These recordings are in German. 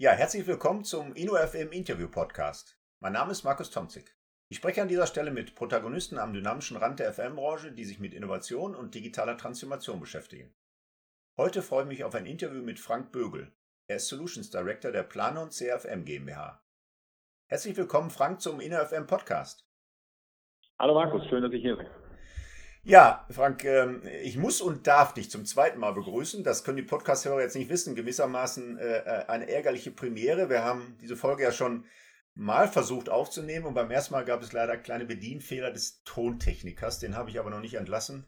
Ja, herzlich willkommen zum InnoFM Interview Podcast. Mein Name ist Markus Tomzig. Ich spreche an dieser Stelle mit Protagonisten am dynamischen Rand der FM-Branche, die sich mit Innovation und digitaler Transformation beschäftigen. Heute freue ich mich auf ein Interview mit Frank Bögel. Er ist Solutions Director der Planon CFM GmbH. Herzlich willkommen, Frank, zum InnoFM Podcast. Hallo Markus, schön, dass ich hier bin. Ja, Frank, ähm, ich muss und darf dich zum zweiten Mal begrüßen. Das können die Podcast-Hörer jetzt nicht wissen. Gewissermaßen äh, äh, eine ärgerliche Premiere. Wir haben diese Folge ja schon mal versucht aufzunehmen und beim ersten Mal gab es leider kleine Bedienfehler des Tontechnikers. Den habe ich aber noch nicht entlassen,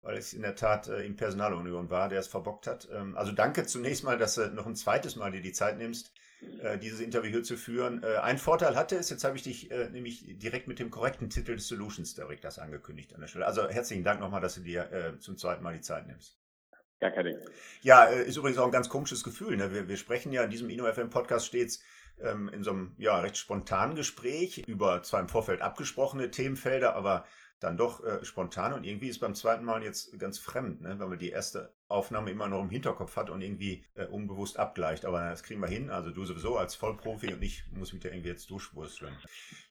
weil es in der Tat äh, im Personalunion war, der es verbockt hat. Ähm, also danke zunächst mal, dass du noch ein zweites Mal dir die Zeit nimmst, äh, dieses Interview hier zu führen. Äh, ein Vorteil hatte es, jetzt habe ich dich äh, nämlich direkt mit dem korrekten Titel des Solutions Directors angekündigt an der Stelle. Also herzlichen Dank nochmal, dass du dir äh, zum zweiten Mal die Zeit nimmst. Gar kein Ding. Ja, äh, ist übrigens auch ein ganz komisches Gefühl. Ne? Wir, wir sprechen ja in diesem InnoFM-Podcast stets ähm, in so einem ja, recht spontanen Gespräch über zwar im Vorfeld abgesprochene Themenfelder, aber dann doch äh, spontan und irgendwie ist beim zweiten Mal jetzt ganz fremd, ne? weil man die erste Aufnahme immer noch im Hinterkopf hat und irgendwie äh, unbewusst abgleicht. Aber das kriegen wir hin. Also du sowieso als Vollprofi und ich muss mich da irgendwie jetzt durchwursteln.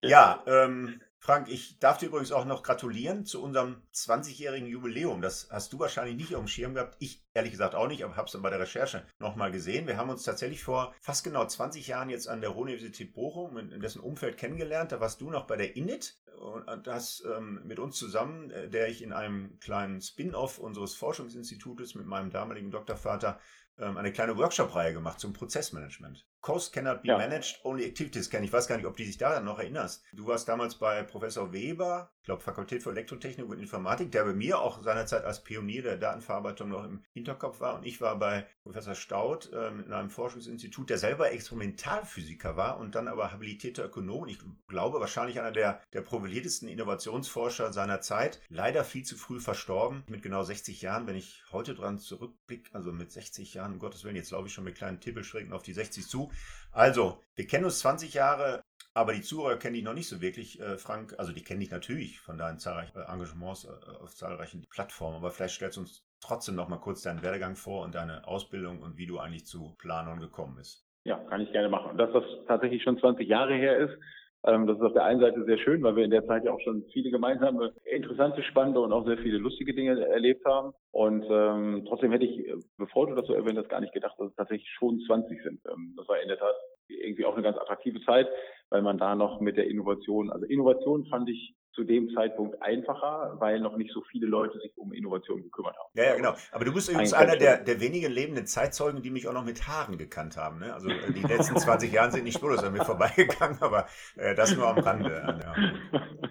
Ja, ähm, Frank, ich darf dir übrigens auch noch gratulieren zu unserem 20-jährigen Jubiläum. Das hast du wahrscheinlich nicht auf dem Schirm gehabt. Ich ehrlich gesagt auch nicht, aber habe es dann bei der Recherche nochmal gesehen. Wir haben uns tatsächlich vor fast genau 20 Jahren jetzt an der Ruhr-Universität Bochum in, in, dessen Umfeld kennengelernt. Da warst du noch bei der INIT und das ähm, mit uns zusammen, äh, der ich in einem kleinen Spin-off unseres Forschungsinstitutes mit meinem damaligen Doktorvater ähm, eine kleine Workshop-Reihe gemacht zum Prozessmanagement. Cost cannot be ja. managed, only activities can. Ich weiß gar nicht, ob du dich daran noch erinnerst. Du warst damals bei Professor Weber, ich glaube Fakultät für Elektrotechnik und Informatik, der bei mir auch seinerzeit als Pionier der Datenverarbeitung noch im Hinterkopf war. Und ich war bei Professor Staud äh, in einem Forschungsinstitut, der selber Experimentalphysiker war und dann aber habilitierter Ökonom. Ich glaube, wahrscheinlich einer der, der profiliertesten Innovationsforscher seiner Zeit. Leider viel zu früh verstorben, mit genau 60 Jahren. Wenn ich heute dran zurückblicke, also mit 60 Jahren, um Gottes Willen, jetzt laufe ich schon mit kleinen Tippelschrägen auf die 60 zu. Also, wir kennen uns 20 Jahre, aber die Zuhörer kenne ich noch nicht so wirklich, äh, Frank. Also, die kenne ich natürlich von deinen zahlreichen äh, Engagements äh, auf zahlreichen Plattformen, aber vielleicht stellst du uns trotzdem noch mal kurz deinen Werdegang vor und deine Ausbildung und wie du eigentlich zu Planon gekommen bist. Ja, kann ich gerne machen. Dass das tatsächlich schon 20 Jahre her ist, ähm, das ist auf der einen Seite sehr schön, weil wir in der Zeit ja auch schon viele gemeinsame, interessante, spannende und auch sehr viele lustige Dinge erlebt haben. Und ähm, trotzdem hätte ich, bevor du das so erwähnt hast, gar nicht gedacht, dass es tatsächlich schon 20 sind. Ähm, das war in der Tat irgendwie auch eine ganz attraktive Zeit, weil man da noch mit der Innovation, also Innovation fand ich zu dem Zeitpunkt einfacher, weil noch nicht so viele Leute sich um Innovation gekümmert haben. Ja, ja, genau. Aber du bist übrigens einer der, der wenigen lebenden Zeitzeugen, die mich auch noch mit Haaren gekannt haben. Ne? Also äh, die letzten 20 Jahre sind nicht spurlos an mir vorbeigegangen, aber äh, das nur am Rande. Ja.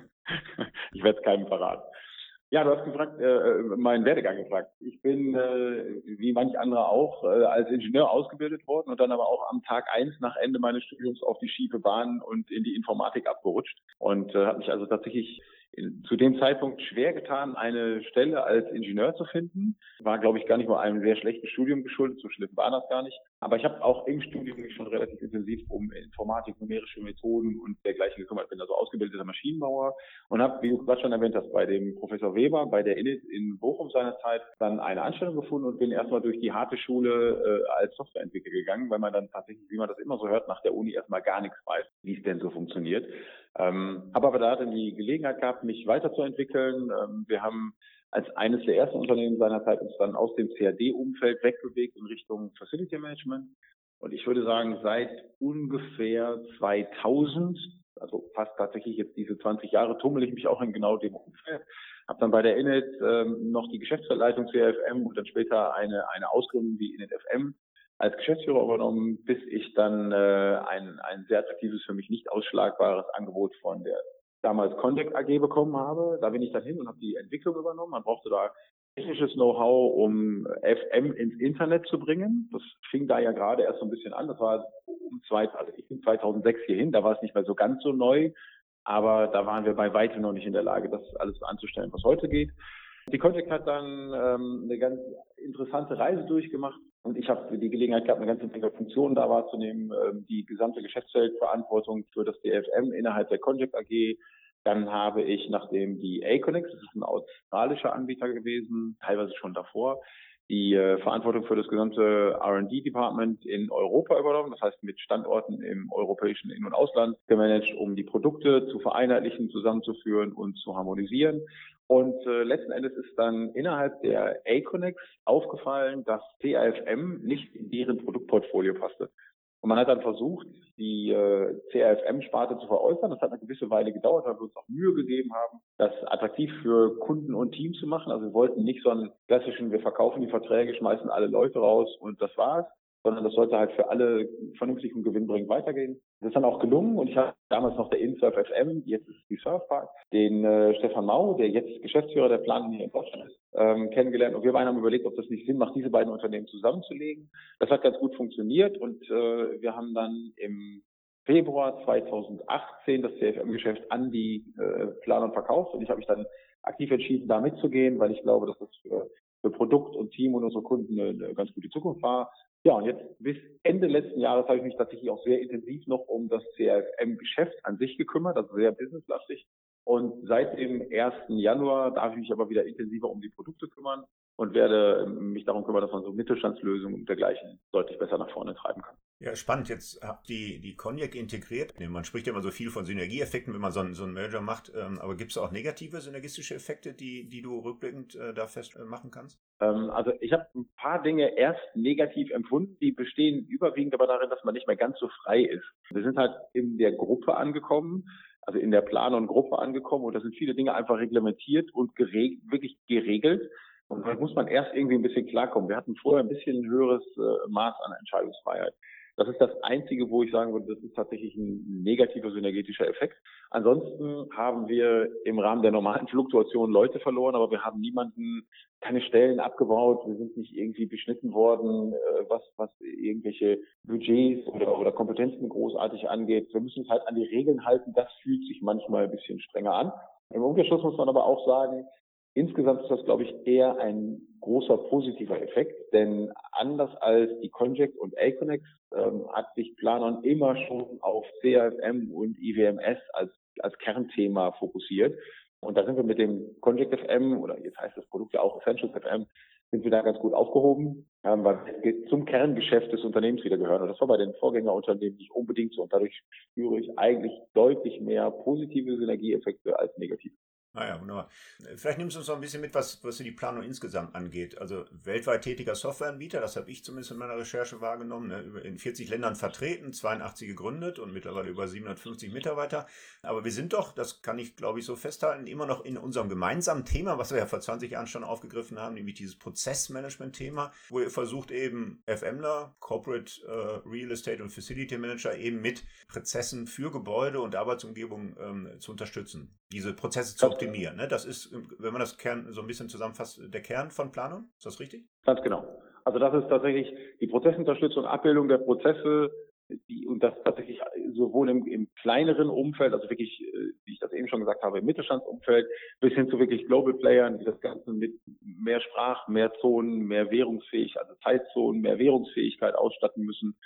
Ich werde es keinem verraten. Ja, du hast gefragt, äh, meinen Werdegang gefragt. Ich bin, äh, wie manch andere auch, äh, als Ingenieur ausgebildet worden und dann aber auch am Tag eins nach Ende meines Studiums auf die schiefe Bahn und in die Informatik abgerutscht und äh, habe mich also tatsächlich zu dem Zeitpunkt schwer getan, eine Stelle als Ingenieur zu finden. War, glaube ich, gar nicht mal einem sehr schlechten Studium geschuldet, so schlimm war das gar nicht. Aber ich habe auch im Studium mich schon relativ intensiv um Informatik, numerische Methoden und dergleichen gekümmert. Bin also ausgebildeter Maschinenbauer und habe, wie du gerade schon erwähnt hast, bei dem Professor Weber, bei der INIT in Bochum seinerzeit dann eine Anstellung gefunden und bin erstmal durch die harte Schule äh, als Softwareentwickler gegangen, weil man dann tatsächlich, wie man das immer so hört, nach der Uni erstmal gar nichts weiß, wie es denn so funktioniert. Ähm, habe aber da dann die Gelegenheit gehabt, mich weiterzuentwickeln. Ähm, wir haben als eines der ersten Unternehmen seinerzeit uns dann aus dem CAD-Umfeld wegbewegt in Richtung Facility Management. Und ich würde sagen, seit ungefähr 2000, also fast tatsächlich jetzt diese 20 Jahre, tummel ich mich auch in genau dem Umfeld. Habe dann bei der Init ähm, noch die Geschäftsleitung CFM und dann später eine, eine Ausgründung wie Init FM als Geschäftsführer übernommen, bis ich dann äh, ein, ein sehr attraktives, für mich nicht ausschlagbares Angebot von der damals Contact AG bekommen habe. Da bin ich dann hin und habe die Entwicklung übernommen. Man brauchte da technisches Know-how, um FM ins Internet zu bringen. Das fing da ja gerade erst so ein bisschen an. Das war um zwei, also ich bin 2006 hierhin, da war es nicht mehr so ganz so neu, aber da waren wir bei weitem noch nicht in der Lage, das alles anzustellen, was heute geht. Die Contact hat dann ähm, eine ganz interessante Reise durchgemacht und ich habe die Gelegenheit gehabt, eine ganze Menge Funktionen da wahrzunehmen, ähm, die gesamte Geschäftsfeldverantwortung für das DFM innerhalb der Contact AG. Dann habe ich, nachdem die Aconex, das ist ein australischer Anbieter gewesen, teilweise schon davor, die äh, Verantwortung für das gesamte R&D-Department in Europa übernommen, das heißt mit Standorten im europäischen In- und Ausland gemanagt, um die Produkte zu vereinheitlichen, zusammenzuführen und zu harmonisieren. Und äh, letzten Endes ist dann innerhalb der Aconex aufgefallen, dass CAFM nicht in deren Produktportfolio passte. Und man hat dann versucht, die äh, CRFM-Sparte zu veräußern. Das hat eine gewisse Weile gedauert, weil wir uns auch Mühe gegeben haben, das attraktiv für Kunden und Team zu machen. Also wir wollten nicht so einen klassischen, wir verkaufen die Verträge, schmeißen alle Leute raus und das war's, sondern das sollte halt für alle vernünftig und gewinnbringend weitergehen. Das ist dann auch gelungen und ich habe damals noch der InSurf FM, jetzt ist die Surfpark, den äh, Stefan Mau, der jetzt Geschäftsführer der Planung hier in Deutschland ist, ähm, kennengelernt und wir beiden haben überlegt, ob das nicht Sinn macht, diese beiden Unternehmen zusammenzulegen. Das hat ganz gut funktioniert und äh, wir haben dann im Februar 2018 das CFM-Geschäft an die äh, Planung verkauft und ich habe mich dann aktiv entschieden, da mitzugehen, weil ich glaube, dass das für, für Produkt und Team und unsere Kunden eine, eine ganz gute Zukunft war. Ja, und jetzt bis Ende letzten Jahres habe ich mich tatsächlich auch sehr intensiv noch um das CRM-Geschäft an sich gekümmert, also sehr businesslastig. Und seit dem 1. Januar darf ich mich aber wieder intensiver um die Produkte kümmern und werde mich darum kümmern, dass man so Mittelstandslösungen und dergleichen deutlich besser nach vorne treiben kann. Ja, spannend. Jetzt habt ihr die Cognac integriert. Man spricht ja immer so viel von Synergieeffekten, wenn man so einen, so einen Merger macht. Ähm, aber gibt es auch negative synergistische Effekte, die, die du rückblickend äh, da festmachen kannst? Ähm, also ich habe ein paar Dinge erst negativ empfunden, die bestehen überwiegend aber darin, dass man nicht mehr ganz so frei ist. Wir sind halt in der Gruppe angekommen, also in der Plan- und Gruppe angekommen und da sind viele Dinge einfach reglementiert und gereg wirklich geregelt. Und da muss man erst irgendwie ein bisschen klarkommen. Wir hatten vorher ein bisschen höheres äh, Maß an Entscheidungsfreiheit. Das ist das Einzige, wo ich sagen würde, das ist tatsächlich ein negativer synergetischer Effekt. Ansonsten haben wir im Rahmen der normalen Fluktuation Leute verloren, aber wir haben niemanden, keine Stellen abgebaut, wir sind nicht irgendwie beschnitten worden, äh, was, was irgendwelche Budgets oder, oder Kompetenzen großartig angeht. Wir müssen uns halt an die Regeln halten. Das fühlt sich manchmal ein bisschen strenger an. Im Umkehrschluss muss man aber auch sagen, Insgesamt ist das, glaube ich, eher ein großer positiver Effekt, denn anders als die Conject und Aconex ähm, hat sich Planon immer schon auf CRFM und IWMS als, als Kernthema fokussiert. Und da sind wir mit dem Conject FM oder jetzt heißt das Produkt ja auch Essentials FM, sind wir da ganz gut aufgehoben, ähm, weil wir zum Kerngeschäft des Unternehmens wieder gehören. Und das war bei den Vorgängerunternehmen nicht unbedingt so. Und dadurch spüre ich eigentlich deutlich mehr positive Synergieeffekte als negative. Ah wunderbar. Vielleicht nimmst du uns noch ein bisschen mit, was, was die Planung insgesamt angeht. Also weltweit tätiger Softwareanbieter, das habe ich zumindest in meiner Recherche wahrgenommen, ne? in 40 Ländern vertreten, 82 gegründet und mittlerweile über 750 Mitarbeiter. Aber wir sind doch, das kann ich glaube ich so festhalten, immer noch in unserem gemeinsamen Thema, was wir ja vor 20 Jahren schon aufgegriffen haben, nämlich dieses Prozessmanagement-Thema, wo ihr versucht eben FMler, Corporate äh, Real Estate und Facility Manager eben mit Prozessen für Gebäude und Arbeitsumgebung ähm, zu unterstützen, diese Prozesse zu optimieren. Ne? Das ist, wenn man das Kern so ein bisschen zusammenfasst, der Kern von Planung. Ist das richtig? Ganz genau. Also das ist tatsächlich die Prozessunterstützung, Abbildung der Prozesse, die, und das tatsächlich sowohl im, im kleineren Umfeld, also wirklich, äh, wie ich das eben schon gesagt habe, im Mittelstandsumfeld, bis hin zu wirklich Global Playern, die das Ganze mit mehr Sprach, mehr Zonen, mehr währungsfähig, also Zeitzonen, mehr Währungsfähigkeit ausstatten müssen.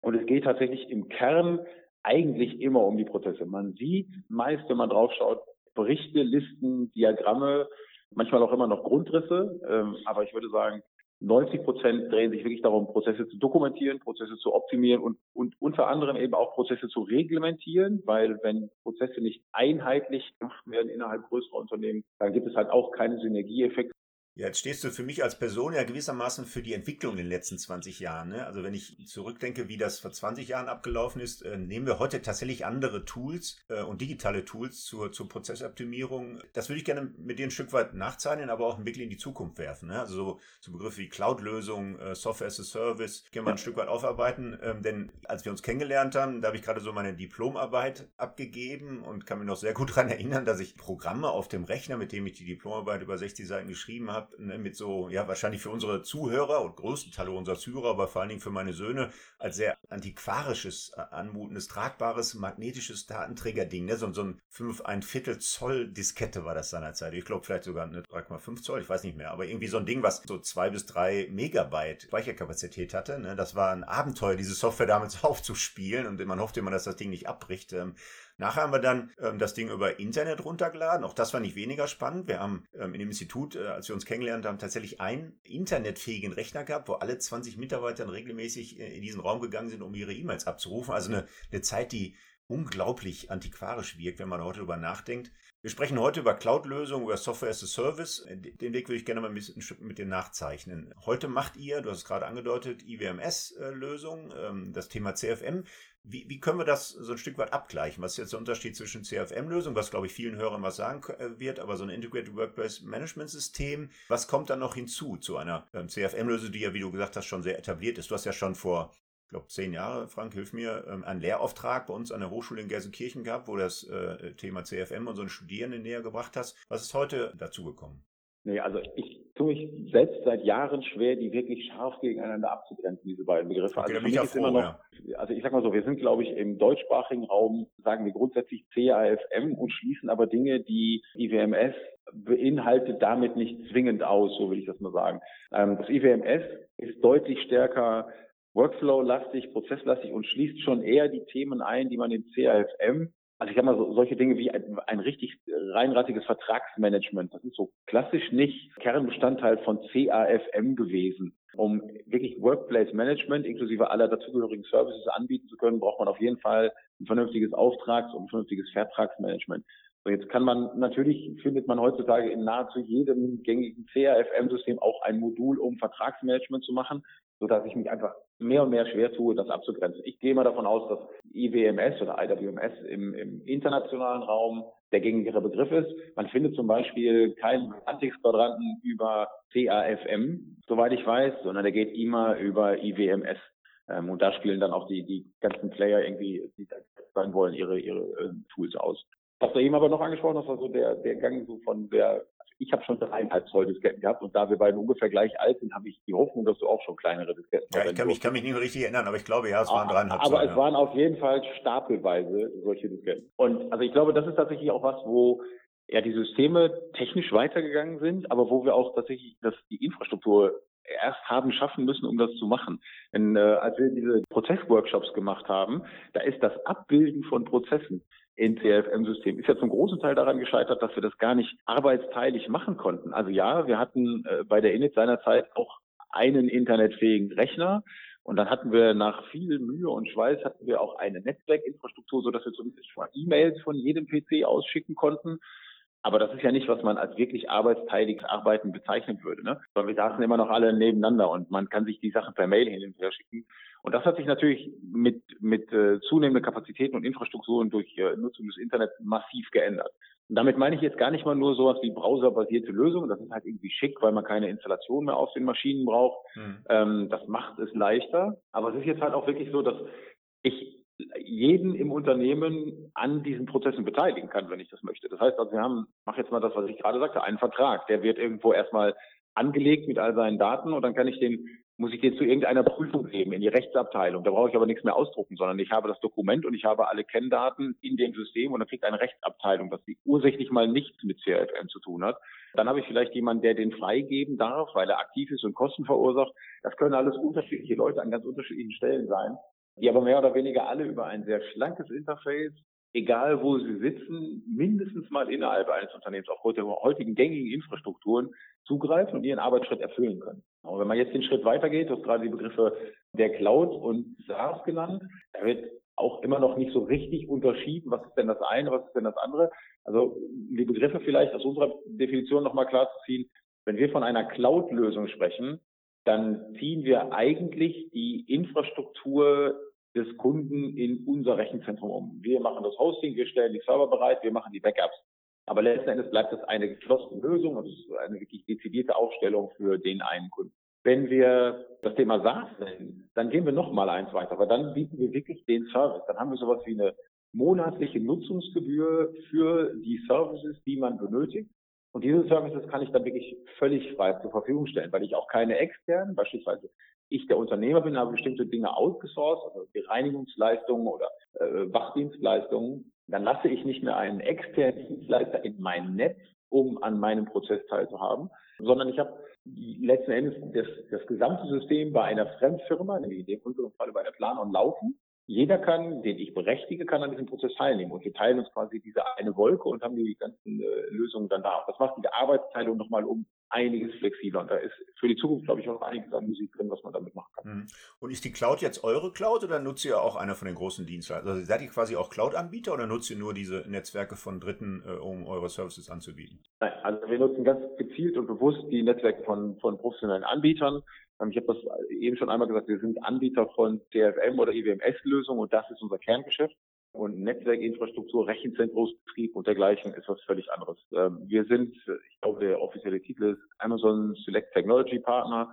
Und es geht tatsächlich im Kern eigentlich immer um die Prozesse. Man sieht meist, wenn man draufschaut, Berichte, Listen, Diagramme, manchmal auch immer noch Grundrisse. Ähm, aber ich würde sagen, 90 Prozent drehen sich wirklich darum, Prozesse zu dokumentieren, Prozesse zu optimieren und, und unter anderem eben auch Prozesse zu reglementieren, weil wenn Prozesse nicht einheitlich gemacht werden innerhalb größerer Unternehmen, dann gibt es halt auch keine Synergieeffekte ja, jetzt stehst du für mich als Person ja gewissermaßen für die Entwicklung in den letzten 20 Jahren. Ne? Also wenn ich zurückdenke, wie das vor 20 Jahren abgelaufen ist, äh, nehmen wir heute tatsächlich andere Tools äh, und digitale Tools zur, zur Prozessoptimierung. Das würde ich gerne mit dir ein Stück weit nachzeichnen, aber auch einen Blick in die Zukunft werfen. Ne? Also so, so Begriffe wie Cloud-Lösung, äh, Software as a Service, können wir ein Stück weit aufarbeiten. Ähm, denn als wir uns kennengelernt haben, da habe ich gerade so meine Diplomarbeit abgegeben und kann mich noch sehr gut daran erinnern, dass ich Programme auf dem Rechner, mit dem ich die Diplomarbeit über 60 Seiten geschrieben habe, ne, mit so, ja, wahrscheinlich für unsere Zuhörer und größten Teile unserer Zuhörer, aber vor allen Dingen für meine Söhne, als sehr antiquarisches, äh, anmutendes, tragbares, magnetisches Datenträgerding, ne? so, so ein 5, ein Viertel Zoll Diskette war das seinerzeit. Ich glaube vielleicht sogar eine 3,5 Zoll, ich weiß nicht mehr, aber irgendwie so ein Ding, was so zwei bis drei Megabyte Speicherkapazität hatte. Ne? Das war ein Abenteuer, diese Software damals aufzuspielen und man hoffte immer, dass das Ding nicht abbricht. Ähm, Nachher haben wir dann ähm, das Ding über Internet runtergeladen. Auch das war nicht weniger spannend. Wir haben ähm, in dem Institut, äh, als wir uns kennengelernt haben, tatsächlich einen internetfähigen Rechner gehabt, wo alle 20 Mitarbeiter regelmäßig äh, in diesen Raum gegangen sind, um ihre E-Mails abzurufen. Also eine, eine Zeit, die unglaublich antiquarisch wirkt, wenn man heute darüber nachdenkt. Wir sprechen heute über Cloud-Lösungen, über Software as a Service. Den Weg würde ich gerne mal ein bisschen mit dir nachzeichnen. Heute macht ihr, du hast es gerade angedeutet, IWMS-Lösungen, ähm, das Thema CFM. Wie, wie, können wir das so ein Stück weit abgleichen? Was ist jetzt der Unterschied zwischen CFM-Lösung, was glaube ich vielen Hörern was sagen äh, wird, aber so ein Integrated Workplace Management System, was kommt dann noch hinzu zu einer ähm, CFM-Lösung, die ja, wie du gesagt hast, schon sehr etabliert ist? Du hast ja schon vor ich glaube, zehn Jahre, Frank, hilf mir, ähm, einen Lehrauftrag bei uns an der Hochschule in Gelsenkirchen gehabt, wo das äh, Thema CFM unseren Studierenden näher gebracht hast. Was ist heute dazu gekommen? Nee, also ich tue mich selbst seit Jahren schwer, die wirklich scharf gegeneinander abzugrenzen, diese beiden Begriffe. Okay, also mich ist immer noch, ja. also ich sag mal so, wir sind, glaube ich, im deutschsprachigen Raum, sagen wir grundsätzlich CAFM und schließen aber Dinge, die IWMS beinhaltet damit nicht zwingend aus, so will ich das mal sagen. Ähm, das IWMS ist deutlich stärker Workflow-lastig, prozesslastig und schließt schon eher die Themen ein, die man in CAFM, also ich sag mal so, solche Dinge wie ein, ein richtig reinrattiges Vertragsmanagement, das ist so klassisch nicht Kernbestandteil von CAFM gewesen. Um wirklich Workplace Management inklusive aller dazugehörigen Services anbieten zu können, braucht man auf jeden Fall ein vernünftiges Auftrags- und ein vernünftiges Vertragsmanagement. So, jetzt kann man, natürlich findet man heutzutage in nahezu jedem gängigen CAFM-System auch ein Modul, um Vertragsmanagement zu machen so dass ich mich einfach mehr und mehr schwer tue, das abzugrenzen. Ich gehe mal davon aus, dass IWMS oder IWMS im, im internationalen Raum der gängigere Begriff ist. Man findet zum Beispiel keinen Antiquadranten über CAFM, soweit ich weiß, sondern der geht immer über IWMS. Ähm, und da spielen dann auch die, die ganzen Player irgendwie, die da sein wollen, ihre, ihre äh, Tools aus. Was du eben aber noch angesprochen hast, war so der, der Gang so von der ich habe schon dreieinhalb Zoll Disketten gehabt und da wir beide ungefähr gleich alt sind, habe ich die Hoffnung, dass du auch schon kleinere Disketten hast. Ja, ich kann, mich, kann mich nicht mehr richtig erinnern, aber ich glaube, ja, es waren dreieinhalb Zoll. Aber es ja. waren auf jeden Fall stapelweise solche Disketten. Und also ich glaube, das ist tatsächlich auch was, wo ja die Systeme technisch weitergegangen sind, aber wo wir auch tatsächlich dass die Infrastruktur erst haben schaffen müssen, um das zu machen. Denn äh, als wir diese Prozessworkshops gemacht haben, da ist das Abbilden von Prozessen in CFM-System ist ja zum großen Teil daran gescheitert, dass wir das gar nicht arbeitsteilig machen konnten. Also ja, wir hatten äh, bei der Init seinerzeit auch einen internetfähigen Rechner und dann hatten wir nach viel Mühe und Schweiß hatten wir auch eine Netzwerkinfrastruktur, so dass wir zumindest schon E-Mails von jedem PC ausschicken konnten. Aber das ist ja nicht, was man als wirklich arbeitsteiliges Arbeiten bezeichnen würde. Ne? Sondern wir saßen immer noch alle nebeneinander und man kann sich die Sachen per Mail hin und her schicken. Und das hat sich natürlich mit, mit äh, zunehmenden Kapazitäten und Infrastrukturen durch äh, Nutzung des Internets massiv geändert. Und damit meine ich jetzt gar nicht mal nur sowas wie browserbasierte Lösungen. Das ist halt irgendwie schick, weil man keine Installation mehr auf den Maschinen braucht. Mhm. Ähm, das macht es leichter. Aber es ist jetzt halt auch wirklich so, dass ich jeden im Unternehmen an diesen Prozessen beteiligen kann, wenn ich das möchte. Das heißt also, wir haben, mach jetzt mal das, was ich gerade sagte, einen Vertrag, der wird irgendwo erstmal angelegt mit all seinen Daten und dann kann ich den, muss ich den zu irgendeiner Prüfung geben in die Rechtsabteilung. Da brauche ich aber nichts mehr ausdrucken, sondern ich habe das Dokument und ich habe alle Kenndaten in dem System und dann kriegt eine Rechtsabteilung, dass die ursächlich mal nichts mit CRFM zu tun hat. Dann habe ich vielleicht jemanden, der den freigeben darf, weil er aktiv ist und Kosten verursacht. Das können alles unterschiedliche Leute an ganz unterschiedlichen Stellen sein die aber mehr oder weniger alle über ein sehr schlankes Interface, egal wo sie sitzen, mindestens mal innerhalb eines Unternehmens auf der heutigen gängigen Infrastrukturen zugreifen und ihren Arbeitsschritt erfüllen können. Aber wenn man jetzt den Schritt weitergeht, du hast gerade die Begriffe der Cloud und SaaS genannt, da wird auch immer noch nicht so richtig unterschieden, was ist denn das eine, was ist denn das andere. Also die Begriffe vielleicht aus unserer Definition nochmal klar zu ziehen. Wenn wir von einer Cloud-Lösung sprechen, dann ziehen wir eigentlich die Infrastruktur des Kunden in unser Rechenzentrum um. Wir machen das Hosting, wir stellen die Server bereit, wir machen die Backups. Aber letzten Endes bleibt das eine geschlossene Lösung und es ist eine wirklich dezidierte Aufstellung für den einen Kunden. Wenn wir das Thema SaaS nennen, dann gehen wir noch mal eins weiter, weil dann bieten wir wirklich den Service. Dann haben wir sowas wie eine monatliche Nutzungsgebühr für die Services, die man benötigt. Und diese Services kann ich dann wirklich völlig frei zur Verfügung stellen, weil ich auch keine externen, beispielsweise ich der Unternehmer bin, habe bestimmte Dinge outgesourced, also die Reinigungsleistungen oder äh, Wachdienstleistungen, dann lasse ich nicht mehr einen externen Dienstleister in mein Netz, um an meinem Prozess teilzuhaben, sondern ich habe letzten Endes das, das gesamte System bei einer Fremdfirma, nämlich in dem unserem Fall bei der Plan und Laufen. jeder kann, den ich berechtige, kann an diesem Prozess teilnehmen. Und wir teilen uns quasi diese eine Wolke und haben die ganzen äh, Lösungen dann da. Das macht die Arbeitsteilung nochmal um einiges flexibler. Und da ist für die Zukunft, glaube ich, auch einiges an Musik drin, was man damit machen kann. Mhm. Und ist die Cloud jetzt eure Cloud oder nutzt ihr auch einer von den großen Dienstleistern? Also seid ihr quasi auch Cloud-Anbieter oder nutzt ihr nur diese Netzwerke von Dritten, äh, um eure Services anzubieten? Nein, also wir nutzen ganz gezielt und bewusst die Netzwerke von, von professionellen Anbietern. Ähm, ich habe das eben schon einmal gesagt, wir sind Anbieter von DFM oder IWMS-Lösungen und das ist unser Kerngeschäft. Und Netzwerkinfrastruktur, Rechenzentrumsbetrieb und dergleichen ist was völlig anderes. Ähm, wir sind, ich glaube, der offizielle Titel ist Amazon Select Technology Partner.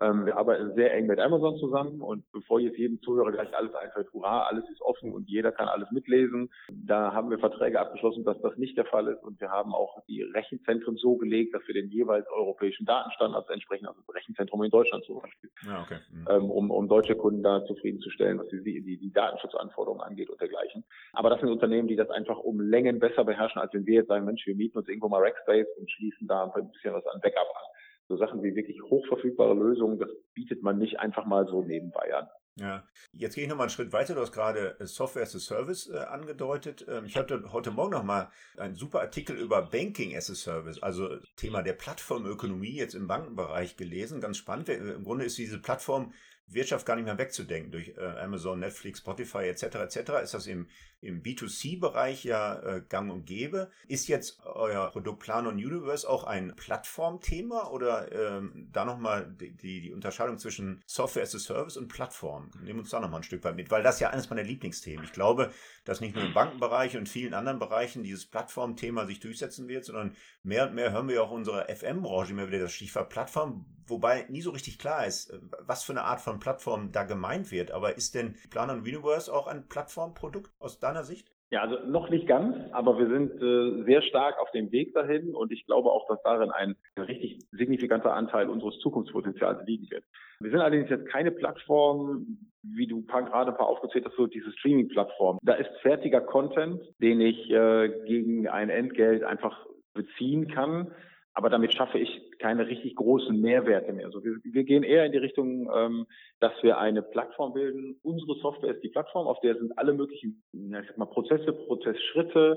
Ähm, wir arbeiten sehr eng mit Amazon zusammen und bevor jetzt jedem Zuhörer gleich alles einfällt, hurra, alles ist offen und jeder kann alles mitlesen, da haben wir Verträge abgeschlossen, dass das nicht der Fall ist und wir haben auch die Rechenzentren so gelegt, dass wir den jeweils europäischen Datenstandards entsprechen, also das Rechenzentrum in Deutschland zum Beispiel, ja, okay. mhm. ähm, um, um deutsche Kunden da zufriedenzustellen, was die, die, die Datenschutzanforderungen angeht und dergleichen. Aber das sind Unternehmen, die das einfach um Längen besser beherrschen, als wenn wir jetzt sagen, Mensch, wir mieten uns irgendwo mal Rackspace und schließen da ein bisschen was an Backup an so Sachen wie wirklich hochverfügbare Lösungen, das bietet man nicht einfach mal so nebenbei an. Ja, jetzt gehe ich nochmal einen Schritt weiter. Du hast gerade äh, Software as a Service äh, angedeutet. Ähm, ich hatte heute Morgen nochmal einen super Artikel über Banking as a Service, also Thema der Plattformökonomie jetzt im Bankenbereich gelesen. Ganz spannend. Im Grunde ist diese Plattform Wirtschaft gar nicht mehr wegzudenken. Durch äh, Amazon, Netflix, Spotify etc. etc. ist das im, im B2C-Bereich ja äh, gang und gäbe. Ist jetzt euer Produkt Planon Universe auch ein Plattformthema oder ähm, da nochmal die, die, die Unterscheidung zwischen Software as a Service und Plattform? Nehmen uns da nochmal ein Stück weit mit, weil das ja eines meiner Lieblingsthemen. Ich glaube, dass nicht nur im Bankenbereich und vielen anderen Bereichen dieses Plattformthema sich durchsetzen wird, sondern mehr und mehr hören wir auch unsere FM-Branche immer wieder das Stichwort Plattform, wobei nie so richtig klar ist, äh, was für eine Art von Plattform da gemeint wird. Aber ist denn Planon Universe auch ein Plattformprodukt aus deiner Sicht? Ja, also noch nicht ganz, aber wir sind äh, sehr stark auf dem Weg dahin und ich glaube auch, dass darin ein richtig signifikanter Anteil unseres Zukunftspotenzials liegen wird. Wir sind allerdings jetzt keine Plattform, wie du gerade ein paar aufgezählt hast, so diese Streaming-Plattform. Da ist fertiger Content, den ich äh, gegen ein Entgelt einfach beziehen kann aber damit schaffe ich keine richtig großen Mehrwerte mehr. Also wir, wir gehen eher in die Richtung, ähm, dass wir eine Plattform bilden. Unsere Software ist die Plattform, auf der sind alle möglichen, ich sag mal, Prozesse, Prozessschritte,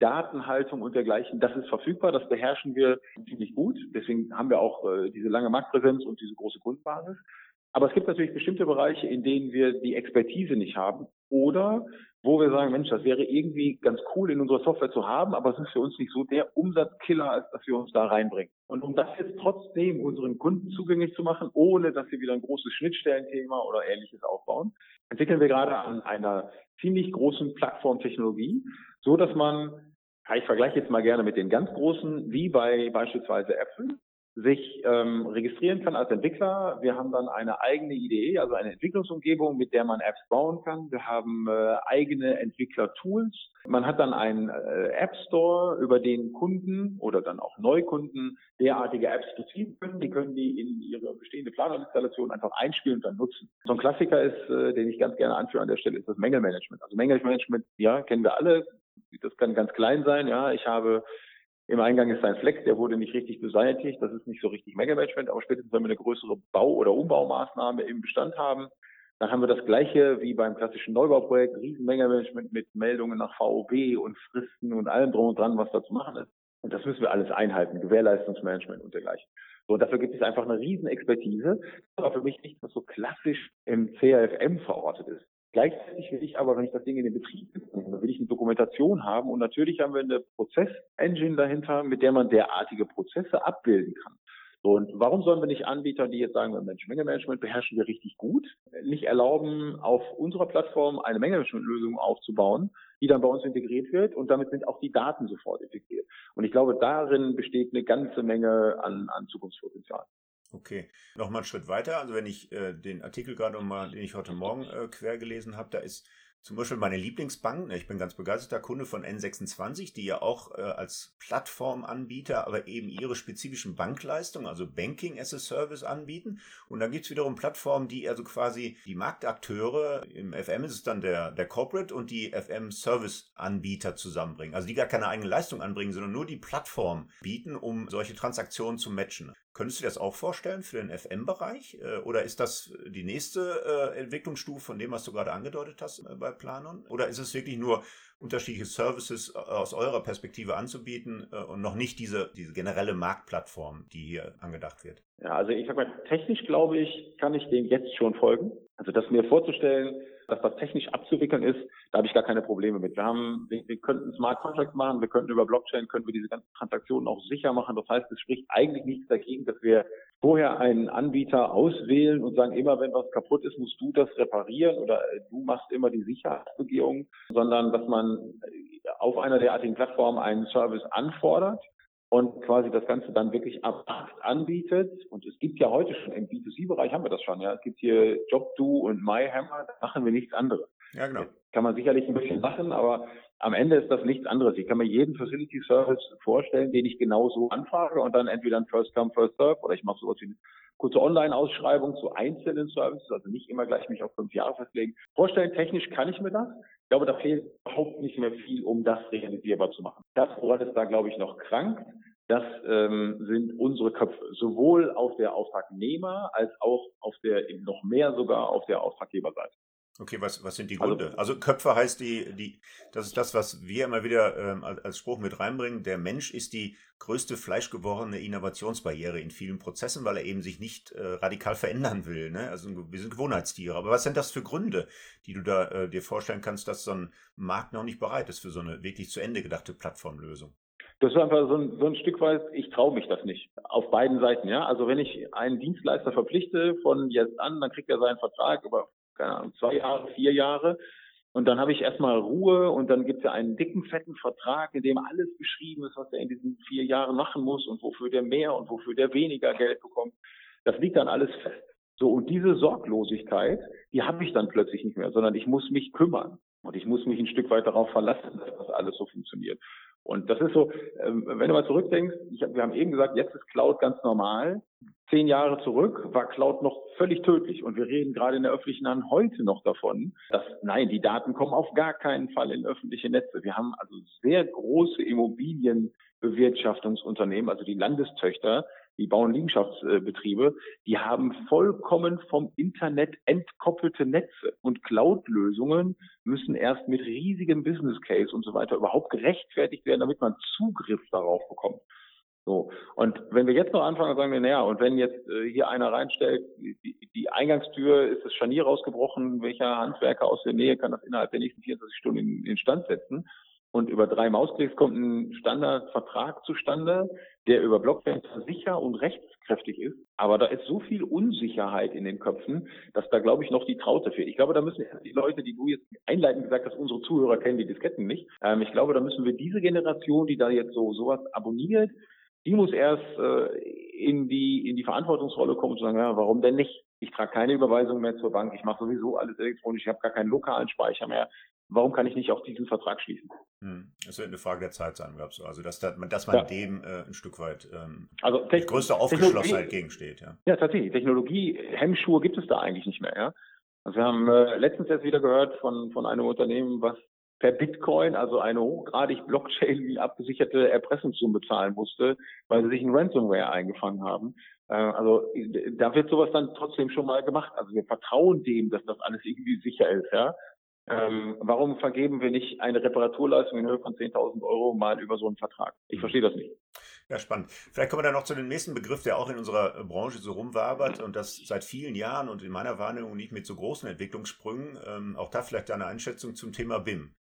Datenhaltung und dergleichen. Das ist verfügbar, das beherrschen wir ziemlich gut. Deswegen haben wir auch äh, diese lange Marktpräsenz und diese große Kundenbasis. Aber es gibt natürlich bestimmte Bereiche, in denen wir die Expertise nicht haben oder wo wir sagen, Mensch, das wäre irgendwie ganz cool in unserer Software zu haben, aber es ist für uns nicht so der Umsatzkiller, als dass wir uns da reinbringen. Und um das jetzt trotzdem unseren Kunden zugänglich zu machen, ohne dass sie wieder ein großes Schnittstellenthema oder ähnliches aufbauen, entwickeln wir gerade an einer ziemlich großen Plattformtechnologie, so dass man, ich vergleiche jetzt mal gerne mit den ganz großen, wie bei beispielsweise Apple, sich ähm, registrieren kann als Entwickler. Wir haben dann eine eigene IDE, also eine Entwicklungsumgebung, mit der man Apps bauen kann. Wir haben äh, eigene Entwickler-Tools. Man hat dann einen äh, App Store, über den Kunden oder dann auch Neukunden derartige Apps beziehen können. Die können die in ihre bestehende Planerinstallation einfach einspielen und dann nutzen. So ein Klassiker ist, äh, den ich ganz gerne anführe an der Stelle, ist das Mängelmanagement. Also Mängelmanagement, ja, kennen wir alle. Das kann ganz klein sein. Ja, ich habe im Eingang ist ein Fleck, der wurde nicht richtig beseitigt. Das ist nicht so richtig Mega-Management, aber spätestens, wenn wir eine größere Bau- oder Umbaumaßnahme im Bestand haben, dann haben wir das Gleiche wie beim klassischen Neubauprojekt, Riesen-Mega-Management mit Meldungen nach VOB und Fristen und allem drum und dran, was da zu machen ist. Und das müssen wir alles einhalten, Gewährleistungsmanagement und dergleichen. So, dafür gibt es einfach eine Riesenexpertise, aber für mich nichts, was so klassisch im CRFM verortet ist. Gleichzeitig will ich aber, wenn ich das Ding in den Betrieb nehme, will ich eine Dokumentation haben und natürlich haben wir eine Prozess-Engine dahinter, mit der man derartige Prozesse abbilden kann. Und warum sollen wir nicht Anbieter, die jetzt sagen, Mensch, Menge-Management beherrschen wir richtig gut, nicht erlauben, auf unserer Plattform eine Menge-Management-Lösung aufzubauen, die dann bei uns integriert wird und damit sind auch die Daten sofort integriert. Und ich glaube, darin besteht eine ganze Menge an, an Zukunftspotenzial. Okay, nochmal einen Schritt weiter. Also wenn ich äh, den Artikel gerade mal, den ich heute Morgen äh, quer gelesen habe, da ist zum Beispiel meine Lieblingsbank, ne, ich bin ganz begeisterter Kunde von N26, die ja auch äh, als Plattformanbieter, aber eben ihre spezifischen Bankleistungen, also Banking as a Service anbieten. Und dann gibt's wiederum Plattformen, die also quasi die Marktakteure, im FM ist es dann der, der Corporate und die FM-Service-Anbieter zusammenbringen. Also die gar keine eigene Leistung anbringen, sondern nur die Plattform bieten, um solche Transaktionen zu matchen. Könntest du dir das auch vorstellen für den FM-Bereich? Äh, oder ist das die nächste äh, Entwicklungsstufe von dem, was du gerade angedeutet hast äh, bei Planon? Oder ist es wirklich nur unterschiedliche Services aus eurer Perspektive anzubieten und noch nicht diese, diese generelle Marktplattform, die hier angedacht wird? Ja, also ich sag mal, technisch glaube ich, kann ich dem jetzt schon folgen. Also das mir vorzustellen, dass das technisch abzuwickeln ist, da habe ich gar keine Probleme mit. Wir haben, wir, wir könnten Smart Contracts machen, wir könnten über Blockchain, können wir diese ganzen Transaktionen auch sicher machen. Das heißt, es spricht eigentlich nichts dagegen, dass wir vorher einen Anbieter auswählen und sagen, immer wenn was kaputt ist, musst du das reparieren oder du machst immer die Sicherheitsbegehung, sondern dass man auf einer derartigen Plattform einen Service anfordert und quasi das Ganze dann wirklich ab Markt anbietet. Und es gibt ja heute schon im B2C-Bereich haben wir das schon, ja. Es gibt hier JobDo und MyHammer, da machen wir nichts anderes. Ja, genau. Kann man sicherlich ein bisschen machen, aber am Ende ist das nichts anderes. Ich kann mir jeden Facility Service vorstellen, den ich genauso anfrage und dann entweder ein First Come, First Serve oder ich mache sowas wie eine kurze Online-Ausschreibung zu einzelnen Services, also nicht immer gleich mich auf fünf Jahre festlegen. Vorstellen, technisch kann ich mir das. Ich glaube, da fehlt überhaupt nicht mehr viel, um das realisierbar zu machen. Das, woran es da, glaube ich, noch krankt, das ähm, sind unsere Köpfe, sowohl auf der Auftragnehmer als auch auf der, noch mehr sogar auf der Auftraggeberseite. Okay, was, was sind die also Gründe? Also, also, Köpfe heißt die, die, das ist das, was wir immer wieder ähm, als Spruch mit reinbringen. Der Mensch ist die größte fleischgewordene Innovationsbarriere in vielen Prozessen, weil er eben sich nicht äh, radikal verändern will. Ne? Also wir sind Gewohnheitstiere. Aber was sind das für Gründe, die du da äh, dir vorstellen kannst, dass so ein Markt noch nicht bereit ist für so eine wirklich zu Ende gedachte Plattformlösung? Das ist einfach so ein, so ein Stück weit, ich traue mich das nicht. Auf beiden Seiten, ja. Also wenn ich einen Dienstleister verpflichte von jetzt an, dann kriegt er seinen Vertrag über keine Ahnung, zwei Jahre, vier Jahre. Und dann habe ich erstmal Ruhe und dann gibt es ja einen dicken, fetten Vertrag, in dem alles beschrieben ist, was er in diesen vier Jahren machen muss und wofür der mehr und wofür der weniger Geld bekommt. Das liegt dann alles fest. So, und diese Sorglosigkeit, die habe ich dann plötzlich nicht mehr, sondern ich muss mich kümmern. Und ich muss mich ein Stück weit darauf verlassen, dass das alles so funktioniert. Und das ist so, ähm, wenn du mal zurückdenkst, ich, wir haben eben gesagt, jetzt ist Cloud ganz normal. Zehn Jahre zurück war Cloud noch völlig tödlich. Und wir reden gerade in der öffentlichen Hand heute noch davon, dass nein, die Daten kommen auf gar keinen Fall in öffentliche Netze. Wir haben also sehr große Immobilienbewirtschaftungsunternehmen, also die Landestöchter, die Bau- und Liegenschaftsbetriebe, die haben vollkommen vom Internet entkoppelte Netze und Cloud-Lösungen müssen erst mit riesigem Business Case und so weiter überhaupt gerechtfertigt werden, damit man Zugriff darauf bekommt. So. Und wenn wir jetzt noch anfangen, sagen wir, naja, und wenn jetzt äh, hier einer reinstellt, die, die Eingangstür ist das Scharnier rausgebrochen, welcher Handwerker aus der Nähe kann das innerhalb der nächsten 24 Stunden in, in Stand setzen? Und über drei Mausklicks kommt ein Standardvertrag zustande, der über Blockchain sicher und rechtskräftig ist. Aber da ist so viel Unsicherheit in den Köpfen, dass da, glaube ich, noch die Traute fehlt. Ich glaube, da müssen die Leute, die du jetzt einleitend gesagt hast, unsere Zuhörer kennen die Disketten nicht. Ähm, ich glaube, da müssen wir diese Generation, die da jetzt so sowas abonniert, die muss erst äh, in die in die Verantwortungsrolle kommen und sagen, ja, warum denn nicht? Ich trage keine Überweisung mehr zur Bank, ich mache sowieso alles elektronisch, ich habe gar keinen lokalen Speicher mehr warum kann ich nicht auch diesen Vertrag schließen? Hm. Das wird eine Frage der Zeit sein, glaubst du? Also, dass, dass man ja. dem äh, ein Stück weit ähm, also die größte Aufgeschlossenheit gegensteht. Ja. ja, tatsächlich. Technologie, Hemmschuhe gibt es da eigentlich nicht mehr. Ja? Also wir haben äh, letztens jetzt wieder gehört von, von einem Unternehmen, was per Bitcoin, also eine hochgradig Blockchain abgesicherte Erpressungssumme bezahlen musste, weil sie sich ein Ransomware eingefangen haben. Äh, also da wird sowas dann trotzdem schon mal gemacht. Also wir vertrauen dem, dass das alles irgendwie sicher ist, ja. Ähm, warum vergeben wir nicht eine Reparaturleistung in Höhe von 10.000 Euro mal über so einen Vertrag? Ich verstehe das nicht. Ja, spannend. Vielleicht kommen wir dann noch zu dem nächsten Begriff, der auch in unserer Branche so rumwabert und das seit vielen Jahren und in meiner Wahrnehmung nicht mit so großen Entwicklungssprüngen. Ähm, auch da vielleicht eine Einschätzung zum Thema BIM.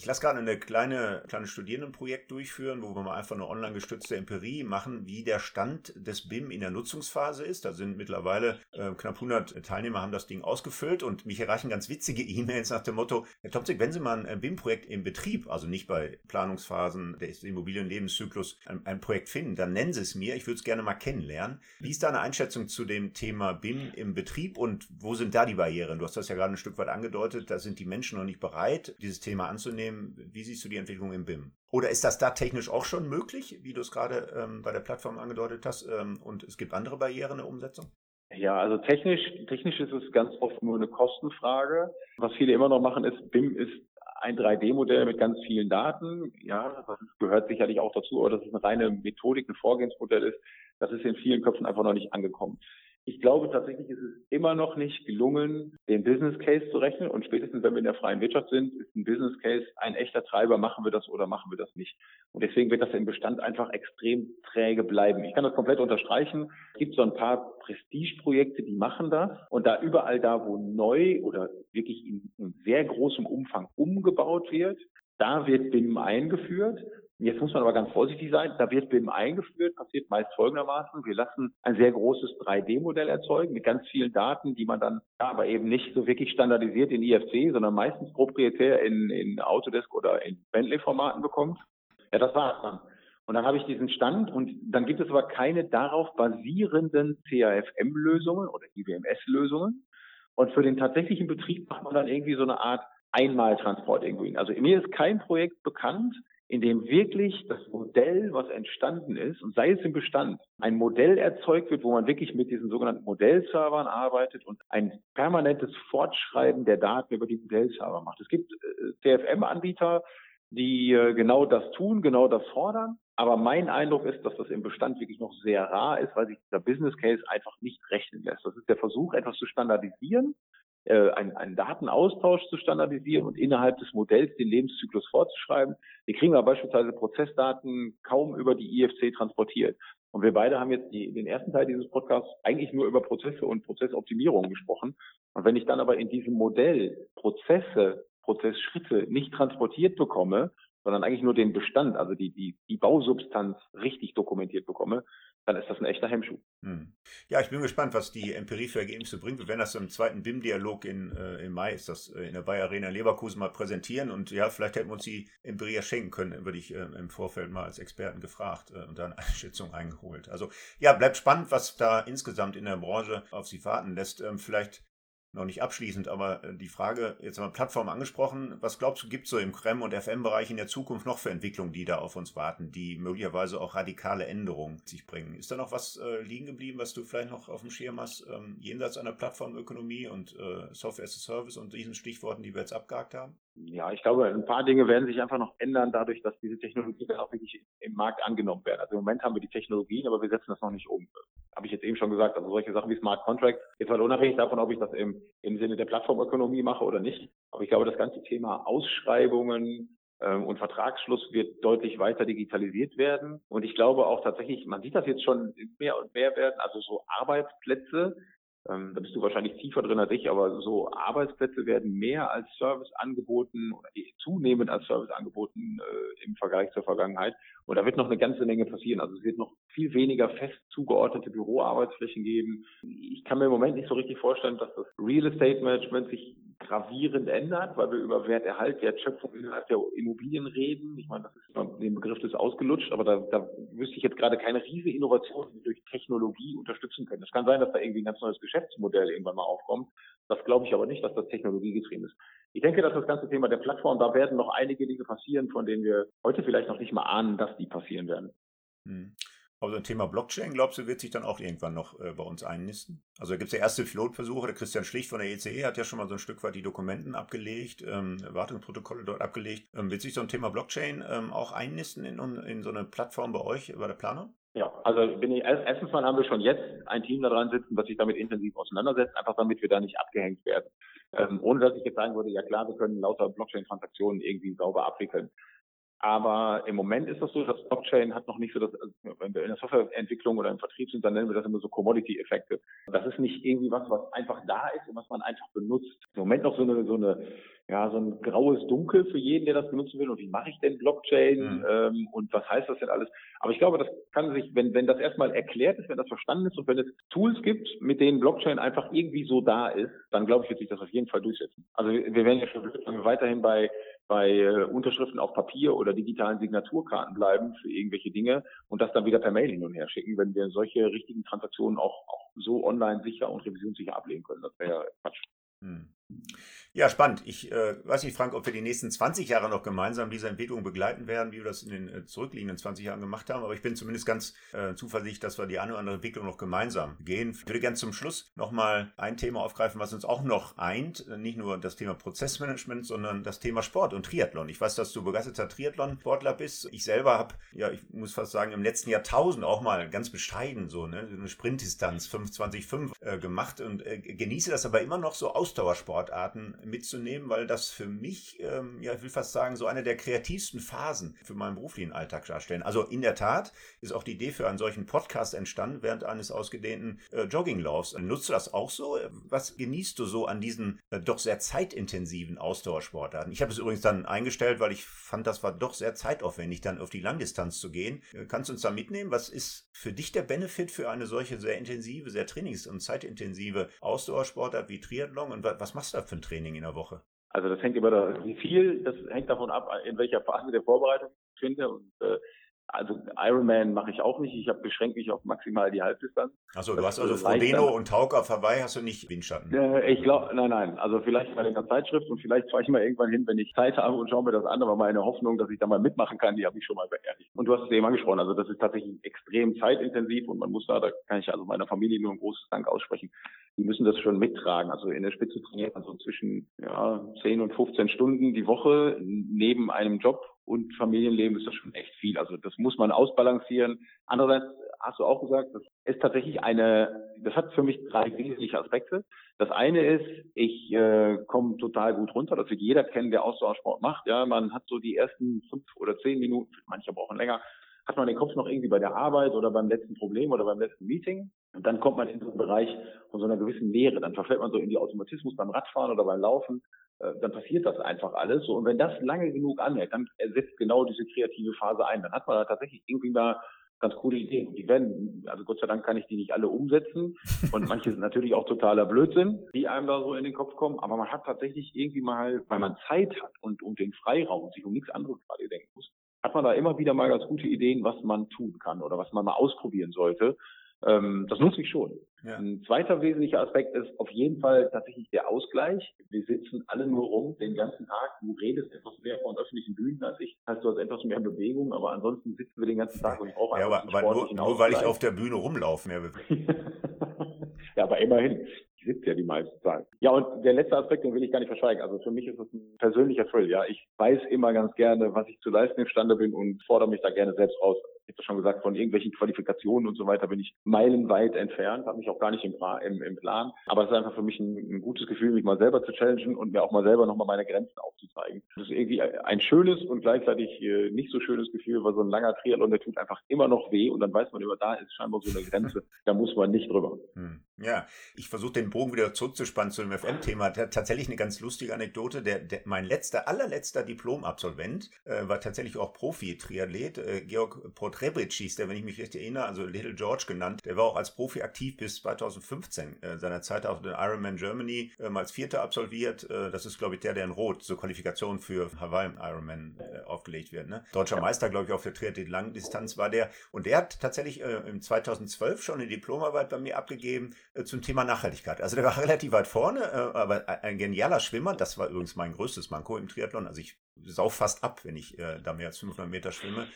Ich lasse gerade eine kleine, kleine Studierendenprojekt durchführen, wo wir mal einfach eine online gestützte Empirie machen, wie der Stand des BIM in der Nutzungsphase ist. Da sind mittlerweile äh, knapp 100 Teilnehmer haben das Ding ausgefüllt und mich erreichen ganz witzige E-Mails nach dem Motto, Herr Topzig, wenn Sie mal ein BIM-Projekt im Betrieb, also nicht bei Planungsphasen des Immobilienlebenszyklus, ein, ein Projekt finden, dann nennen Sie es mir. Ich würde es gerne mal kennenlernen. Wie ist da eine Einschätzung zu dem Thema BIM im Betrieb und wo sind da die Barrieren? Du hast das ja gerade ein Stück weit angedeutet. Da sind die Menschen noch nicht bereit, dieses Thema anzunehmen nehmen, wie siehst du die Entwicklung im BIM? Oder ist das da technisch auch schon möglich, wie du es gerade ähm, bei der Plattform angedeutet hast, ähm, und es gibt andere Barrieren der Umsetzung? Ja, also technisch, technisch ist es ganz oft nur eine Kostenfrage. Was viele immer noch machen, ist, BIM ist ein 3D-Modell mit ganz vielen Daten. Ja, das gehört sicherlich auch dazu, aber dass es eine reine Methodik, ein Vorgehensmodell ist, das ist in vielen Köpfen einfach noch nicht angekommen. Ich glaube tatsächlich ist es immer noch nicht gelungen, den Business Case zu rechnen. Und spätestens, wenn wir in der freien Wirtschaft sind, ist ein Business Case ein echter Treiber, machen wir das oder machen wir das nicht. Und deswegen wird das im Bestand einfach extrem träge bleiben. Ich kann das komplett unterstreichen. Es gibt so ein paar Prestigeprojekte, die machen das. Und da überall da, wo neu oder wirklich in, in sehr großem Umfang umgebaut wird, da wird BIM eingeführt. Jetzt muss man aber ganz vorsichtig sein. Da wird BIM eingeführt, passiert meist folgendermaßen. Wir lassen ein sehr großes 3D-Modell erzeugen mit ganz vielen Daten, die man dann ja, aber eben nicht so wirklich standardisiert in IFC, sondern meistens proprietär in, in Autodesk oder in Bentley-Formaten bekommt. Ja, das war's dann. Und dann habe ich diesen Stand und dann gibt es aber keine darauf basierenden CAFM-Lösungen oder IWMS-Lösungen. Und für den tatsächlichen Betrieb macht man dann irgendwie so eine Art Einmaltransport irgendwie. Also mir ist kein Projekt bekannt, in dem wirklich das Modell, was entstanden ist, und sei es im Bestand, ein Modell erzeugt wird, wo man wirklich mit diesen sogenannten Modellservern arbeitet und ein permanentes Fortschreiben der Daten über die Modellserver macht. Es gibt äh, CFM-Anbieter, die äh, genau das tun, genau das fordern. Aber mein Eindruck ist, dass das im Bestand wirklich noch sehr rar ist, weil sich dieser Business Case einfach nicht rechnen lässt. Das ist der Versuch, etwas zu standardisieren, äh, einen, einen Datenaustausch zu standardisieren und innerhalb des Modells den Lebenszyklus vorzuschreiben. Wir kriegen aber beispielsweise Prozessdaten kaum über die IFC transportiert. Und wir beide haben jetzt die, den ersten Teil dieses Podcasts eigentlich nur über Prozesse und Prozessoptimierung gesprochen. Und wenn ich dann aber in diesem Modell Prozesse, Prozessschritte nicht transportiert bekomme, sondern eigentlich nur den Bestand, also die, die, die Bausubstanz richtig dokumentiert bekomme, dann ist das ein echter Hemmschuh. Hm. Ja, ich bin gespannt, was die Empirie für Ergebnisse bringt. Wir werden das im zweiten BIM-Dialog äh, im Mai, ist das äh, in der Bayer Arena Leverkusen mal präsentieren und ja, vielleicht hätten wir uns die Empirie ja schenken können, würde ich äh, im Vorfeld mal als Experten gefragt äh, und dann eine Schätzung eingeholt. Also ja, bleibt spannend, was da insgesamt in der Branche auf Sie warten lässt. Ähm, vielleicht noch nicht abschließend, aber äh, die Frage, jetzt haben wir Plattform angesprochen, was glaubst du, gibt es so im CREM- und FM-Bereich in der Zukunft noch für Entwicklungen, die da auf uns warten, die möglicherweise auch radikale Änderungen sich bringen? Ist da noch was äh, liegen geblieben, was du vielleicht noch auf dem Schirm hast, ähm, jenseits einer Plattformökonomie und äh, Software as a Service und diesen Stichworten, die wir jetzt abgehakt haben? Ja, ich glaube, ein paar Dinge werden sich einfach noch ändern, dadurch, dass diese Technologien dann auch wirklich im Markt angenommen werden. Also im Moment haben wir die Technologien, aber wir setzen das noch nicht um. Habe ich jetzt eben schon gesagt. Also solche Sachen wie Smart Contract, jetzt mal unabhängig davon, ob ich das im, im Sinne der Plattformökonomie mache oder nicht. Aber ich glaube, das ganze Thema Ausschreibungen, ähm, und Vertragsschluss wird deutlich weiter digitalisiert werden. Und ich glaube auch tatsächlich, man sieht das jetzt schon mehr und mehr werden, also so Arbeitsplätze, ähm, da bist du wahrscheinlich tiefer drin als ich, aber so Arbeitsplätze werden mehr als Service angeboten oder zunehmend als Service angeboten äh, im Vergleich zur Vergangenheit. Und da wird noch eine ganze Menge passieren. Also es wird noch viel weniger fest zugeordnete Büroarbeitsflächen geben. Ich kann mir im Moment nicht so richtig vorstellen, dass das Real Estate Management sich gravierend ändert, weil wir über Werterhalt, Wertschöpfung innerhalb der Immobilien reden. Ich meine, das ist den Begriff ist ausgelutscht, aber da, da wüsste ich jetzt gerade keine riesige Innovation, die wir durch Technologie unterstützen können. Es kann sein, dass da irgendwie ein ganz neues Geschäftsmodell irgendwann mal aufkommt. Das glaube ich aber nicht, dass das technologiegetrieben ist. Ich denke, dass das ganze Thema der Plattform, da werden noch einige Dinge passieren, von denen wir heute vielleicht noch nicht mal ahnen, dass die passieren werden. Hm. Aber so ein Thema Blockchain, glaubst du, wird sich dann auch irgendwann noch äh, bei uns einnisten? Also da gibt es ja erste Pilotversuche. Der Christian Schlicht von der ECE hat ja schon mal so ein Stück weit die Dokumenten abgelegt, ähm, Wartungsprotokolle dort abgelegt. Ähm, wird sich so ein Thema Blockchain ähm, auch einnisten in, in so eine Plattform bei euch, bei der Planung? Ja, also bin ich, erstens mal haben wir schon jetzt ein Team daran sitzen, das sich damit intensiv auseinandersetzt, einfach damit wir da nicht abgehängt werden. Ähm, ohne dass ich jetzt sagen würde, ja klar, wir können lauter Blockchain-Transaktionen irgendwie sauber abwickeln. Aber im Moment ist das so, dass Blockchain hat noch nicht so das, also wenn wir in der Softwareentwicklung oder im Vertrieb sind, dann nennen wir das immer so Commodity-Effekte. Das ist nicht irgendwie was, was einfach da ist und was man einfach benutzt. Im Moment noch so eine, so eine, ja, so ein graues Dunkel für jeden, der das benutzen will. Und wie mache ich denn Blockchain? Mhm. Ähm, und was heißt das denn alles? Aber ich glaube, das kann sich, wenn, wenn das erstmal erklärt ist, wenn das verstanden ist und wenn es Tools gibt, mit denen Blockchain einfach irgendwie so da ist, dann glaube ich, wird sich das auf jeden Fall durchsetzen. Also wir, wir werden ja schon weiterhin bei bei äh, Unterschriften auf Papier oder digitalen Signaturkarten bleiben für irgendwelche Dinge und das dann wieder per Mail hin und her schicken, wenn wir solche richtigen Transaktionen auch, auch so online sicher und revisionssicher ablehnen können. Das wäre ja Quatsch. Hm. Ja, spannend. Ich äh, weiß nicht, Frank, ob wir die nächsten 20 Jahre noch gemeinsam diese Entwicklung begleiten werden, wie wir das in den äh, zurückliegenden 20 Jahren gemacht haben. Aber ich bin zumindest ganz äh, zuversichtlich, dass wir die eine oder andere Entwicklung noch gemeinsam gehen. Ich würde gerne zum Schluss nochmal ein Thema aufgreifen, was uns auch noch eint. Nicht nur das Thema Prozessmanagement, sondern das Thema Sport und Triathlon. Ich weiß, dass du begeisterter Triathlon-Sportler bist. Ich selber habe, ja, ich muss fast sagen, im letzten Jahrtausend auch mal ganz bescheiden so ne, eine Sprintdistanz 25,5 äh, gemacht und äh, genieße das aber immer noch so Ausdauersportarten mitzunehmen, weil das für mich, ähm, ja, ich will fast sagen, so eine der kreativsten Phasen für meinen beruflichen Alltag darstellen. Also in der Tat ist auch die Idee für einen solchen Podcast entstanden während eines ausgedehnten äh, Jogginglaufs. Nutzt du das auch so? Was genießt du so an diesen äh, doch sehr zeitintensiven Ausdauersportarten? Ich habe es übrigens dann eingestellt, weil ich fand, das war doch sehr zeitaufwendig, dann auf die Langdistanz zu gehen. Äh, kannst du uns da mitnehmen? Was ist für dich der Benefit für eine solche sehr intensive, sehr trainings- und zeitintensive Ausdauersportart wie Triathlon? Und was machst du da für ein Training in der Woche? Also das hängt immer da, wie viel, das hängt davon ab, in welcher Phase der Vorbereitung ich finde. Und äh, also Ironman mache ich auch nicht. Ich habe beschränkt mich auf maximal die Halbdistanz. Achso, du hast also Frodeno und Tauka auf Hawaii hast du nicht Windschatten. Äh, ich glaube, nein, nein. Also vielleicht bei der Zeitschrift und vielleicht fahre ich mal irgendwann hin, wenn ich Zeit habe und schaue mir das an. Aber meine Hoffnung, dass ich da mal mitmachen kann, die habe ich schon mal beerdigt. Und du hast es eben angesprochen. Also das ist tatsächlich extrem zeitintensiv und man muss da, da kann ich also meiner Familie nur ein großes Dank aussprechen. Die müssen das schon mittragen. Also in der Spitze trainiert man so zwischen ja, 10 und 15 Stunden die Woche neben einem Job und Familienleben ist das schon echt viel. Also das muss man ausbalancieren. Andererseits hast du auch gesagt, das ist tatsächlich eine, das hat für mich drei wesentliche Aspekte. Das eine ist, ich äh, komme total gut runter. Das wird jeder kennen, der Ausdauersport macht. Ja, man hat so die ersten fünf oder zehn Minuten, manche brauchen länger, hat man den Kopf noch irgendwie bei der Arbeit oder beim letzten Problem oder beim letzten Meeting. Und dann kommt man in so einen Bereich von so einer gewissen Leere. Dann verfällt man so in die Automatismus beim Radfahren oder beim Laufen. Äh, dann passiert das einfach alles. Und wenn das lange genug anhält, dann setzt genau diese kreative Phase ein. Dann hat man da tatsächlich irgendwie mal ganz coole Ideen. Die werden, also Gott sei Dank kann ich die nicht alle umsetzen. Und manche sind natürlich auch totaler Blödsinn, die einem da so in den Kopf kommen. Aber man hat tatsächlich irgendwie mal, weil man Zeit hat und, und den Freiraum und sich um nichts anderes gerade denken muss, hat man da immer wieder mal ganz gute Ideen, was man tun kann oder was man mal ausprobieren sollte. Ähm, das nutze ich schon. Ja. Ein zweiter wesentlicher Aspekt ist auf jeden Fall tatsächlich der Ausgleich. Wir sitzen alle nur rum den ganzen Tag. Du redest etwas mehr von öffentlichen Bühnen als ich. Das heißt, du hast etwas mehr Bewegung, aber ansonsten sitzen wir den ganzen Tag und ich brauche einfach ja, aber, aber nur, nur weil ich auf der Bühne rumlaufe, mehr Ja, aber immerhin ich sitze ja die meiste Zeit. Ja, und der letzte Aspekt, den will ich gar nicht verschweigen. Also für mich ist es ein persönlicher Thrill. Ja, ich weiß immer ganz gerne, was ich zu leisten imstande bin und fordere mich da gerne selbst raus ich habe schon gesagt, von irgendwelchen Qualifikationen und so weiter bin ich meilenweit entfernt, habe mich auch gar nicht im, im, im, Plan. Aber es ist einfach für mich ein, ein, gutes Gefühl, mich mal selber zu challengen und mir auch mal selber nochmal meine Grenzen aufzuzeigen. Das ist irgendwie ein schönes und gleichzeitig äh, nicht so schönes Gefühl, weil so ein langer Triathlon, der tut einfach immer noch weh und dann weiß man immer, da ist scheinbar so eine Grenze, da muss man nicht drüber. Hm. Ja, ich versuche den Bogen wieder zurückzuspannen zu dem FM-Thema. Tatsächlich eine ganz lustige Anekdote. Der, der, mein letzter, allerletzter Diplomabsolvent äh, war tatsächlich auch Profi-Triathlet. Äh, Georg Potrebic hieß der, wenn ich mich richtig erinnere, also Little George genannt. Der war auch als Profi aktiv bis 2015. Äh, seiner Zeit auch den Ironman Germany ähm, als Vierter absolviert. Äh, das ist, glaube ich, der, der in Rot zur Qualifikation für Hawaii Ironman äh, aufgelegt wird. Ne? Deutscher ja. Meister, glaube ich, auf der Triathlet-Langdistanz war der. Und der hat tatsächlich äh, im 2012 schon eine Diplomarbeit bei mir abgegeben äh, zum Thema Nachhaltigkeit. Also der war relativ weit vorne, äh, aber ein genialer Schwimmer. Das war übrigens mein größtes Manko im Triathlon. Also ich sauf fast ab, wenn ich äh, da mehr als 500 Meter schwimme.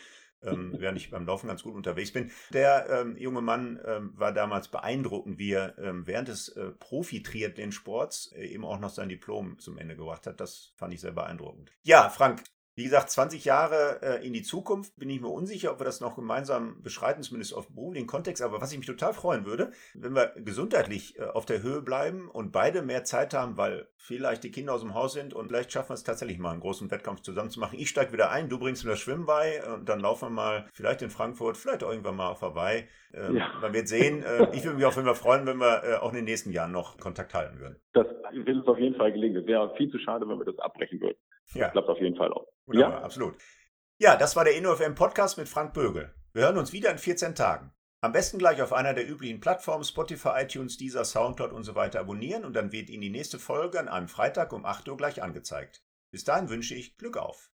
Ähm, während ich beim Laufen ganz gut unterwegs bin. Der ähm, junge Mann ähm, war damals beeindruckend, wie er ähm, während des äh, Profi-Triathlon-Sports äh, eben auch noch sein Diplom zum Ende gebracht hat. Das fand ich sehr beeindruckend. Ja, Frank, wie gesagt, 20 Jahre äh, in die Zukunft bin ich mir unsicher, ob wir das noch gemeinsam beschreiten, zumindest auf beruflichen Kontext. Aber was ich mich total freuen würde, wenn wir gesundheitlich äh, auf der Höhe bleiben und beide mehr Zeit haben, weil vielleicht die Kinder aus dem Haus sind und vielleicht schaffen wir es tatsächlich mal einen großen Wettkampf zusammen zu machen. Ich steige wieder ein, du bringst mir das Schwimmen bei und dann laufen wir mal vielleicht in Frankfurt, vielleicht auch irgendwann mal vorbei. Ähm, ja. Man wird sehen. Äh, ich würde mich auch immer freuen, wenn wir äh, auch in den nächsten Jahren noch Kontakt halten würden. Das wird uns auf jeden Fall gelingen. Es wäre viel zu schade, wenn wir das abbrechen würden. Ja. Das klappt auf jeden Fall auch. Wunderbar, ja, absolut. Ja, das war der InnoFM Podcast mit Frank Bögel. Wir hören uns wieder in 14 Tagen. Am besten gleich auf einer der üblichen Plattformen Spotify, iTunes, Deezer, Soundcloud und so weiter abonnieren und dann wird Ihnen die nächste Folge an einem Freitag um 8 Uhr gleich angezeigt. Bis dahin wünsche ich Glück auf.